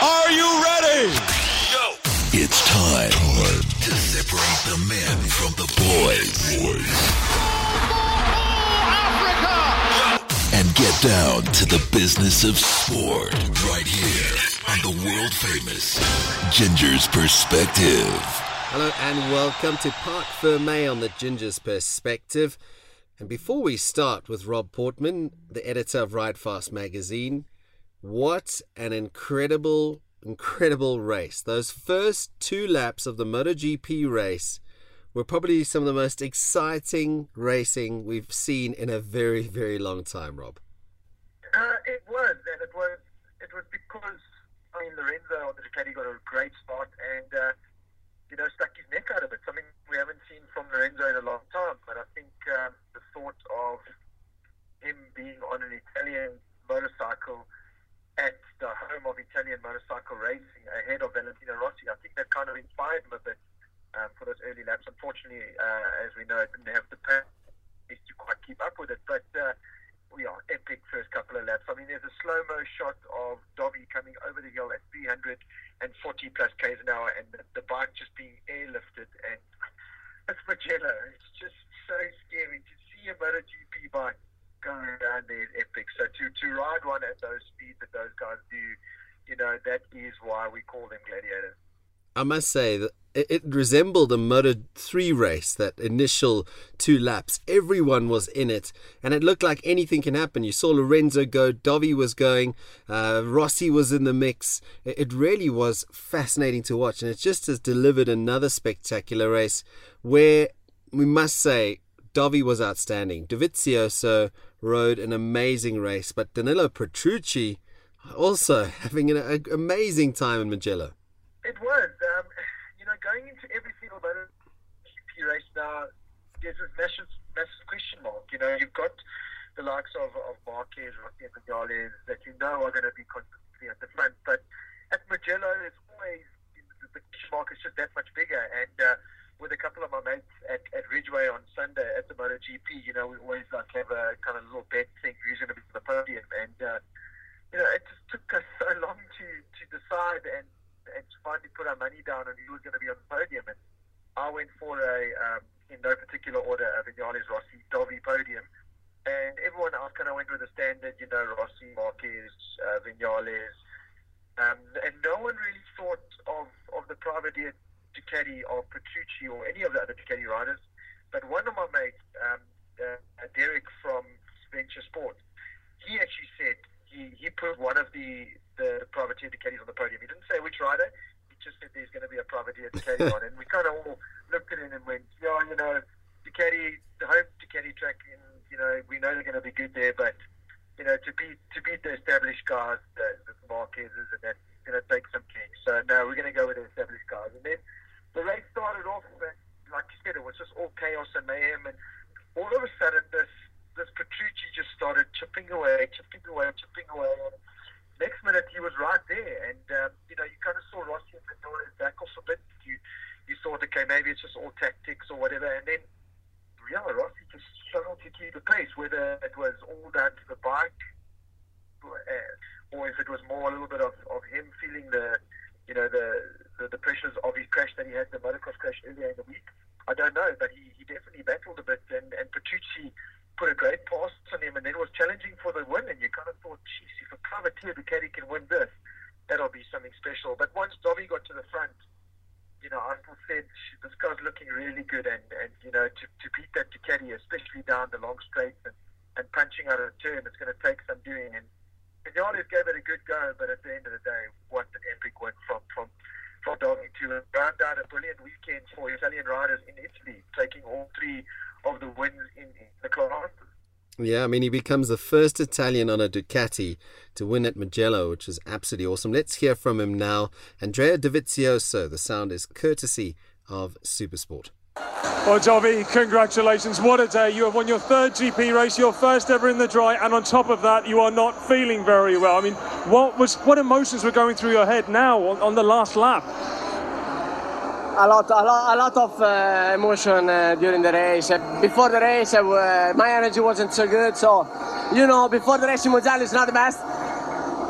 Are you ready? Go. It's time, to separate the men from the boys. And get down to the business of sport right here on the world famous Ginger's Perspective. Hello and welcome to Parc Fermé on the Ginger's Perspective. And before we start with Rob Portman, the editor of Ride Fast magazine, what an incredible, incredible race. Those first two laps of the MotoGP race were probably some of the most exciting racing we've seen in a very, very long time, Rob. Uh, it was, and it was, it was because I mean Lorenzo on the Ducati got a great start and uh, you know stuck his neck out of it. Something we haven't seen from Lorenzo in a long time. But I think um, the thought of him being on an Italian motorcycle at the home of Italian motorcycle racing ahead of Valentino Rossi, I think that kind of inspired him a bit um, for those early laps. Unfortunately, uh, as we know, it didn't have the pace to quite keep up with it. But uh, we are epic first couple of laps. I mean, there's a slow mo shot of Dovi coming over the hill at 340 plus k's an hour, and the, the bike just being airlifted. And it's Mugello. It's just so scary to see a MotoGP bike going down there. Is epic. So to to ride one at those speeds that those guys do, you know, that is why we call them gladiators. I must say that it resembled a Moto 3 race, that initial two laps. Everyone was in it, and it looked like anything can happen. You saw Lorenzo go, Dovi was going, uh, Rossi was in the mix. It really was fascinating to watch, and it just has delivered another spectacular race where we must say Dovi was outstanding. Dovizioso rode an amazing race, but Danilo Petrucci also having an amazing time in Mugello. It was. Um, you know, going into every single MotoGP race now, there's this massive, massive question mark. You know, you've got the likes of, of Marquez, Rossi, and Vinales that you know are going to be consistently at the front. But at Mugello, there's always the, question mark is just that much bigger. And uh, with a couple of my mates at, at Ridgeway on Sunday at the MotoGP, you know, we always like have a kind of little bet thing who's going to be the podium. And, uh, you know, it just took us so long to, to decide and and to finally put our money down on who was going to be on the podium. And I went for a, um, in no particular order, a Vinales Rossi Dovi podium. And everyone else kind of went with the standard, you know, Rossi, Marquez, uh, Vinales. Um, and no one really thought of, of the Private Ducati or Petrucci or any of the other Ducati riders. But one of my mates, um, uh, Derek from Venture Sports, he actually said he, he put one of the the privateer Ducatis on the podium. He didn't say which rider. He just said there's going to be a privateer Ducati on, and we kind of all looked at him and went, "Yeah, you know, Ducati, the home Ducati track, in, you they're going to be good there, but you know, to beat to beat the established guys, the, the Marquez's, and that's going to take some kicks. So no, we're going to go with the established guys, and then the race started off, like you said, it was just all chaos and mayhem, and all of a sudden this this Petrucci just started chipping away, chipping away, chipping away. And next minute he was right there, and um, you know you kind of saw Rossi and Vinales back off a bit. You you thought, okay, maybe it's just all tactics or whatever, and then yeah, Rossi just struggled to keep the pace, whether it was all down to the bike, uh, or if it was more a little bit of, of him feeling the you know the, the the pressures of his crash that he had the motocross crash earlier in the week. I don't know, but he, he definitely battled a bit, and, and Petrucci put a great pass on him, and then was challenging for the win. And you kind of thought, geez, if a privateer Ducati can win this, that'll be something special. But once Dovi got to the front, you know, I still said this guy's looking really good, and, and you know, to, to beat that Ducati, especially down the long straight and, and punching out of a turn, it's going to take some doing. And Vinales gave it a good go, but at the end of the day, what an epic win from from from Dovi to round out a brilliant weekend for Italian riders in Italy, taking all three of the wins in, in the class. Yeah, I mean, he becomes the first Italian on a Ducati to win at Mugello, which is absolutely awesome. Let's hear from him now. Andrea Dovizioso, the sound is courtesy of Supersport. Well, Dovi, congratulations. What a day. You have won your third GP race, your first ever in the dry, and on top of that, you are not feeling very well. I mean, what was what emotions were going through your head now on, on the last lap? A lot, a lot, a lot of uh, emotion uh, during the race. before the race, uh, my energy wasn't so good. So, you know, before the race in Mugello is not the best.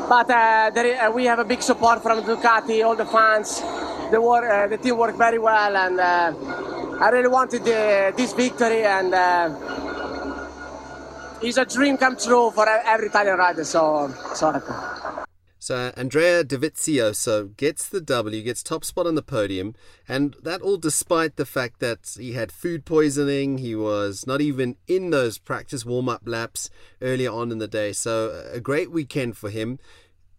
but uh, there, uh, we have a big support from Ducati, all the fans. The, work, uh, the team worked very well, and uh, I really wanted this victory, and uh, it's a dream come true for every Italian rider. So, so happy. So Andrea Dovizioso gets the W, gets top spot on the podium, and that all despite the fact that he had food poisoning, he was not even in those practice warm-up laps earlier on in the day. So a great weekend for him.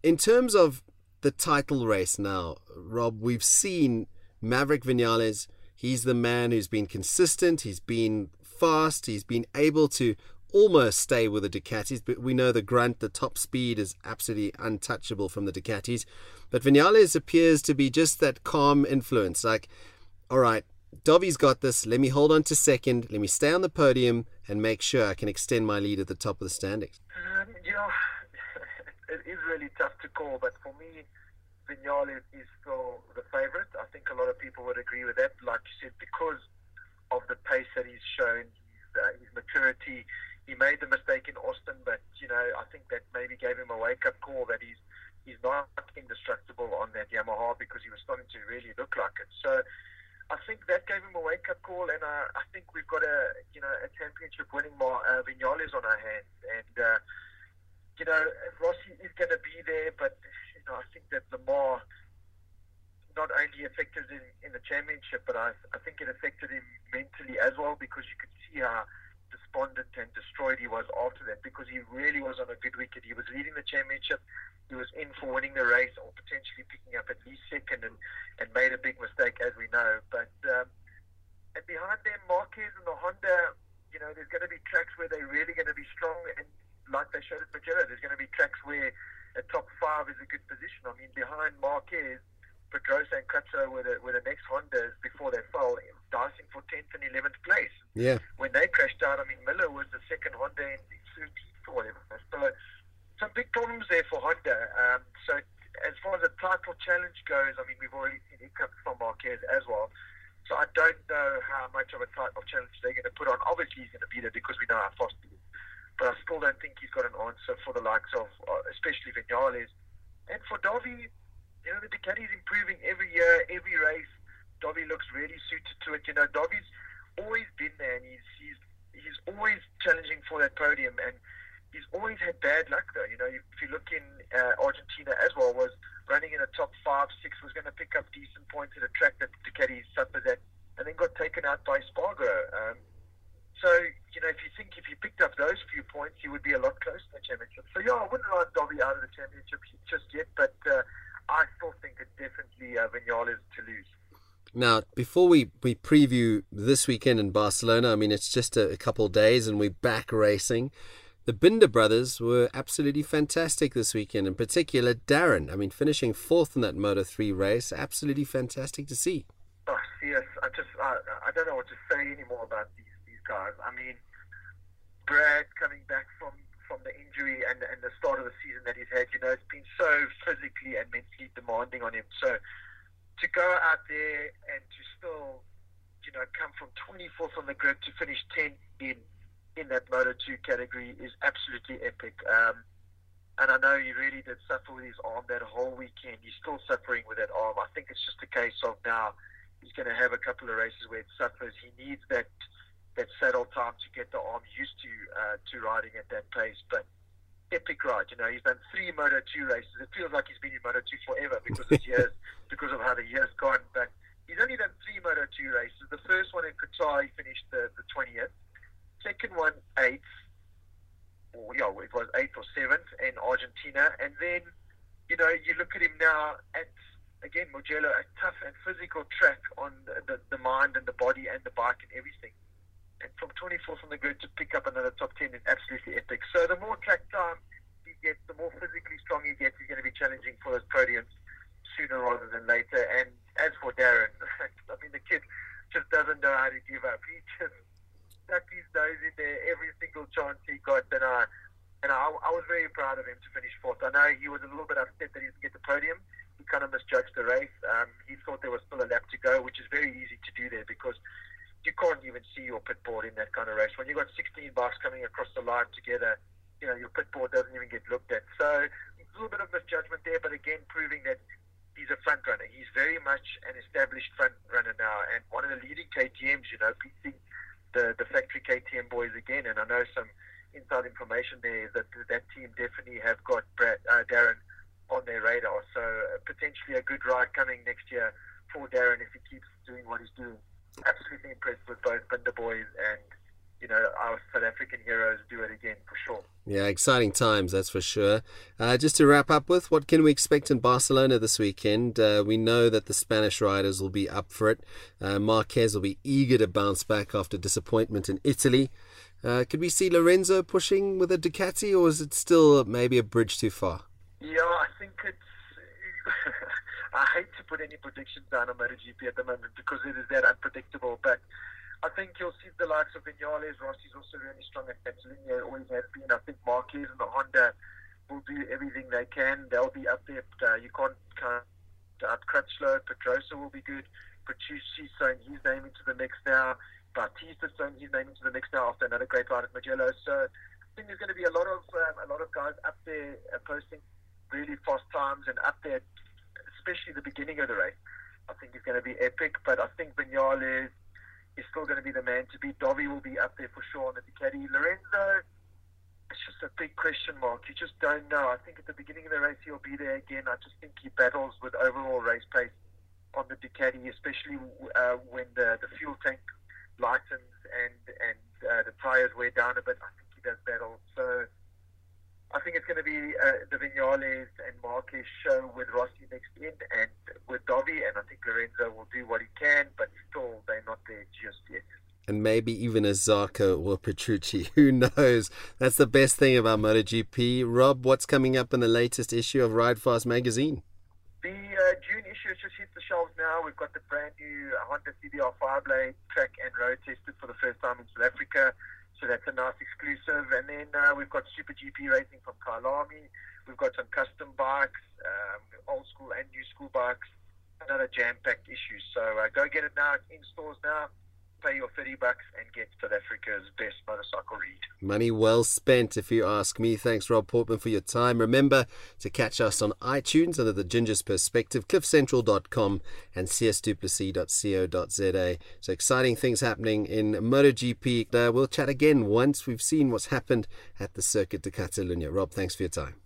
In terms of the title race now, Rob, we've seen Maverick Vinales. He's the man who's been consistent, he's been fast, he's been able to almost stay with the Ducatis, but we know the grunt, the top speed is absolutely untouchable from the Ducatis. But Vinales appears to be just that calm influence. Like, all right, Dovi's got this. Let me hold on to second. Let me stay on the podium and make sure I can extend my lead at the top of the standings. Um, you know, it is really tough to call, but for me, Vinales is still the favourite. I think a lot of people would agree with that. Like you said, because of the pace that he's shown, his, uh, his maturity, he made the mistake in Austin, but you know I think that maybe gave him a wake up call that he's he's not indestructible on that Yamaha because he was starting to really look like it. So I think that gave him a wake up call, and uh, I think we've got a you know a championship winning Mar- uh, Vinales on our hands, and uh, you know Rossi is going to be there, but you know I think that Le Mans not only affected him in the championship, but I, I think it affected him mentally as well because you could see how despondent and destroyed he was after that because he really was on a good wicket. He was leading the championship. He was in for winning the race or potentially picking up at least second and, and made a big mistake, as we know. But um, and behind them, Marquez and the Honda, you know, there's going to be tracks where they're really going to be strong. And like they showed at Mugello, there's going to be tracks where a top five is a good position. I mean, behind Marquez, Pedrosa and Crutchlow were the, were the next Hondas before they fell, dicing for 10th and 11th place. Yeah. When they crashed out, I mean, Miller was the second Honda in 13th or whatever. So some big problems there for Honda. Um, so as far as the title challenge goes, I mean, we've already seen it come from Marquez as well. So I don't know how much of a title challenge they're going to put on. Obviously, he's going to be there because we know how fast he is. But I still don't think he's got an answer for the likes of, uh, especially Vinales. And for Dovi, you know, the Ducati's improving every year, every race. Dovi looks really suited to it. You know, Dovi's always been there, and he's he's he's always challenging for that podium, and he's always had bad luck though. You know, if you look in uh, Argentina as well, was running in a top five, six, was going to pick up decent points at a track that Ducati suffered at, and then got taken out by Espargaro. Um, so, you know, if you think if you picked up those few points, you would be a lot closer to the championship. So, yeah, I wouldn't ride Dovi out of the championship just yet, but uh, I still think it's definitely uh, Vinales to lose. Now, before we, we preview this weekend in Barcelona, I mean, it's just a, a couple days and we're back racing. The Binder brothers were absolutely fantastic this weekend, in particular Darren. I mean, finishing fourth in that Moto 3 race, absolutely fantastic to see. Oh, yes, I just, I, I don't know what to say anymore about these, these guys. I mean, Brad coming back from from the injury and, and the start of the season that he's had. You know, it's been so physically and mentally demanding on him. So to go out there and to still, you know, come from 24th on the grid to finish 10 in in that Moto 2 category is absolutely epic. Um, and I know he really did suffer with his arm that whole weekend. He's still suffering with that arm. I think it's just a case of now he's going to have a couple of races where it suffers. He needs that that saddle time to get the arm used to uh, to riding at that pace. But epic ride, you know, he's done three Moto two races. It feels like he's been in Moto two forever because of years, because of how the years gone. But he's only done three Moto two races. The first one in Qatar, he finished the the twentieth. Second one, eighth. Or, yeah, it was eighth or seventh in Argentina, and then you know you look at him now at again Mugello, a tough and physical track on the, the, mind and the body and the bike and everything from 24th on the grid to pick up another top 10 is absolutely epic. So the more track time he gets, the more physically strong he gets, he's going to be challenging for those podiums sooner rather than later. And as for Darren, I mean, the kid just doesn't know how to give up. He just stuck his nose in there every single chance he got. And I, and I, I was very proud of him to finish fourth. I know he was a little bit upset that he didn't get the podium. He kind of misjudged the race. Um, he thought there was still a lap to go, which is very easy to do there because you can't even see your pit board in that kind of race. When you've got 16 bikes coming across the line together, you know, your pit board doesn't even get looked at. So a little bit of a again proving that he's a front runner. He's very much an established front runner now, and one of the leading KTM's. You know, beating the the factory KTM boys again. And I know some inside information there that that team definitely have got Brad, uh, Darren on their radar. So uh, potentially a good ride coming next year for Darren if he keeps doing what he's doing. Absolutely impressed with both Binder boys and you know, our South African heroes do it again for sure. Yeah, exciting times, that's for sure. Uh, just to wrap up with, what can we expect in Barcelona this weekend? Uh, we know that the Spanish riders will be up for it. Uh, Marquez will be eager to bounce back after disappointment in Italy. Uh, could we see Lorenzo pushing with a Ducati, or is it still maybe a bridge too far? Yeah, I think it's. I hate to put any predictions down on MotoGP at the moment because it is that unpredictable, but I think you'll see the likes of Vinales. Rossi's also really strong at Catalunya, always has been. I think Marquez and the Honda will do everything they can. They'll be up there. Uh, you can't count out Crutchlow. Pedrosa will be good. Petrucci's thrown his name into the mix now. Bautista's thrown his name into the mix now after another great ride at Mugello. So I think there's going to be a lot of um, a lot of guys up there uh, posting really fast times and up there, especially the beginning of the race. I think it's going to be epic. But I think Vinales is still going to be the man to beat. Dovi will be up there for sure on the Ducati. Lorenzo, it's just a big question mark. You just don't know. I think at the beginning of the race he'll be there again. I just think he battles with overall race pace on the Ducati, especially uh, when the, the fuel tank lightens and and uh, the tires wear down a bit. I think he does battle. So I think it's going to be uh, the Vinales and Marquez show with Rossi next in and with Dovi, and I think Lorenzo will do what he can, but still they're not there just yet. And maybe even a Zarco or Petrucci. Who knows? That's the best thing about MotoGP. Rob, what's coming up in the latest issue of Ride Fast magazine? The uh, June issue has just hit the shelves now. We've got the brand new Honda CBR Fireblade track and road tested for the first time in South Africa. So that's a nice exclusive. And then uh, we've got Super GP racing from Kyalami. We've got some custom bikes, um, old school and new school bikes. Another jam-packed issue. So uh, go get it now. in stores now. Pay your 30 bucks and get South Africa's best motorcycle read. Money well spent, if you ask me. Thanks, Rob Portman, for your time. Remember to catch us on iTunes under the Ginger's Perspective, cliffcentral.com, and csduplessis.co.za. So exciting things happening in MotoGP. Uh, we'll chat again once we've seen what's happened at the Circuit de Catalunya. Rob, thanks for your time.